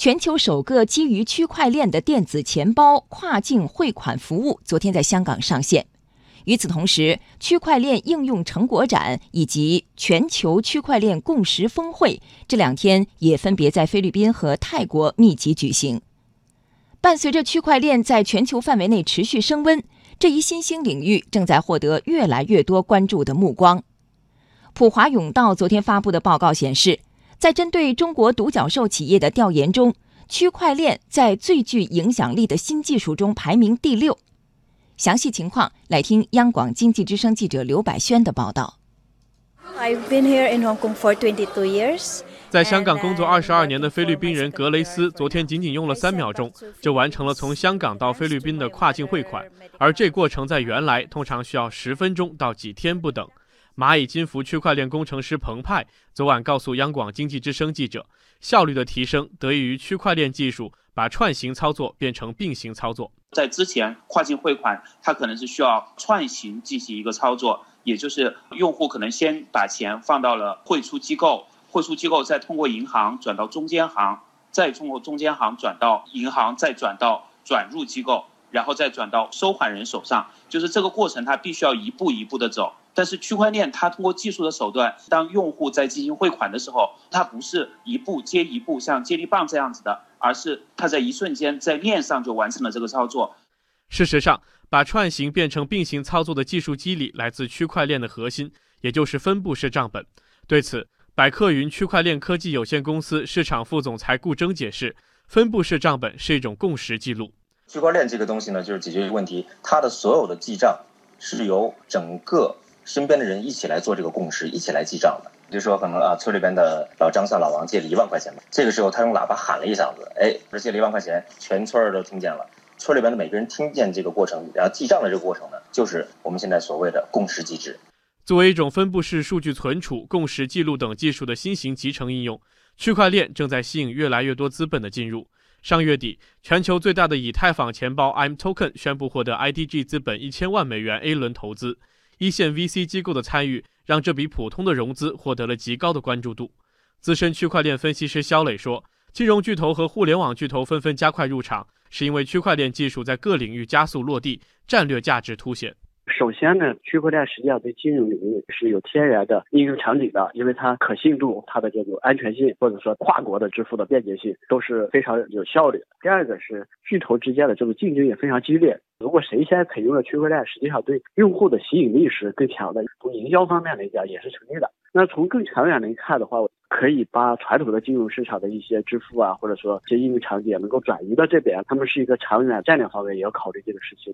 全球首个基于区块链的电子钱包跨境汇款服务昨天在香港上线。与此同时，区块链应用成果展以及全球区块链共识峰会这两天也分别在菲律宾和泰国密集举行。伴随着区块链在全球范围内持续升温，这一新兴领域正在获得越来越多关注的目光。普华永道昨天发布的报告显示，在针对中国独角兽企业的调研中，区块链在最具影响力的新技术中排名第六。详细情况来听央广经济之声记者刘百轩的报道。I've been here in Hong Kong for 22 years. 在香港工作二十二年的菲律宾人格雷斯，昨天仅仅用了三秒钟就完成了从香港到菲律宾的跨境汇款，而这过程在原来通常需要十分钟到几天不等。蚂蚁金服区块链工程师彭湃昨晚告诉央广经济之声记者，效率的提升得益于区块链技术把串行操作变成并行操作。在之前，跨境汇款它可能是需要串行进行一个操作，也就是用户可能先把钱放到了汇出机构，汇出机构再通过银行转到中间行，再通过中间行转到银行，再转到转入机构，然后再转到收款人手上，就是这个过程它必须要一步一步的走。但是区块链它通过技术的手段，当用户在进行汇款的时候，它不是一步接一步像接力棒这样子的，而是它在一瞬间在链上就完成了这个操作。事实上，把串行变成并行操作的技术机理来自区块链的核心，也就是分布式账本。对此，百克云区块链科技有限公司市场副总裁顾铮解释，分布式账本是一种共识记录。区块链这个东西呢，就是解决一个问题，它的所有的记账是由整个身边的人一起来做这个共识，一起来记账的。就说可能啊，村里边的老张向老王借了一万块钱吧，这个时候他用喇叭喊了一嗓子，哎，借了一万块钱，全村儿都听见了。村里边的每个人听见这个过程，然后记账的这个过程呢，就是我们现在所谓的共识机制。作为一种分布式数据存储、共识记录等技术的新型集成应用，区块链正在吸引越来越多资本的进入。上月底，全球最大的以太坊钱包 I'm Token 宣布获得 IDG 资本一千万美元 A 轮投资。一线 VC 机构的参与，让这笔普通的融资获得了极高的关注度。资深区块链分析师肖磊说：“金融巨头和互联网巨头纷纷加快入场，是因为区块链技术在各领域加速落地，战略价值凸显。”首先呢，区块链实际上对金融领域是有天然的应用场景的，因为它可信度、它的这种安全性，或者说跨国的支付的便捷性都是非常有效率。第二个是巨头之间的这种竞争也非常激烈，如果谁先采用了区块链，实际上对用户的吸引力是更强的，从营销方面来讲也是成立的。那从更长远来看的话，可以把传统的金融市场的一些支付啊，或者说一些应用场景能够转移到这边，他们是一个长远战略方面也要考虑这个事情。